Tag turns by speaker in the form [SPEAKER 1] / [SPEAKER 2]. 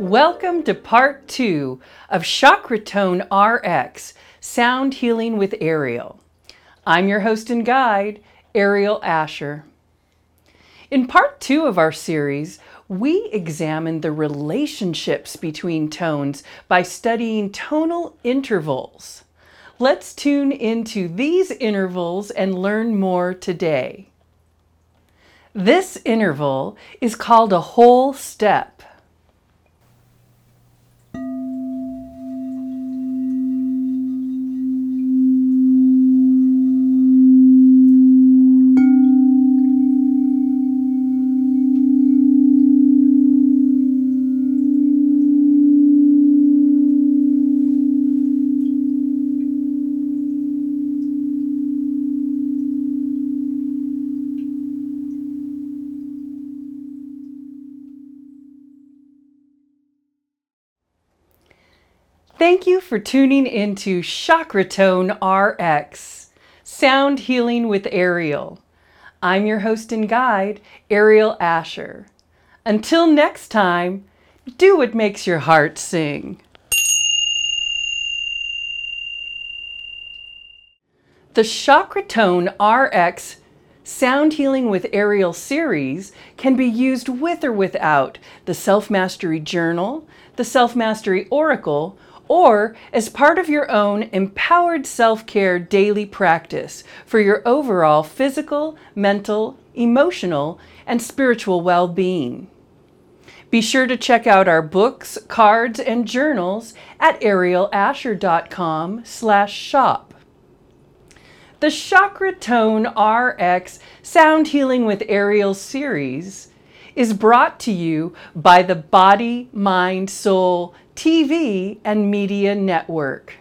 [SPEAKER 1] Welcome to part two of Chakratone RX Sound Healing with Ariel. I'm your host and guide, Ariel Asher. In part two of our series, we examined the relationships between tones by studying tonal intervals. Let's tune into these intervals and learn more today. This interval is called a whole step. Thank you for tuning into Chakratone RX, Sound Healing with Ariel. I'm your host and guide, Ariel Asher. Until next time, do what makes your heart sing. The Chakratone RX Sound Healing with Ariel series can be used with or without the Self Mastery Journal, the Self Mastery Oracle, or as part of your own empowered self care daily practice for your overall physical, mental, emotional, and spiritual well being. Be sure to check out our books, cards, and journals at arielasher.com slash shop. The Chakra Tone RX Sound Healing with Ariel series is brought to you by the Body, Mind, Soul TV and Media Network.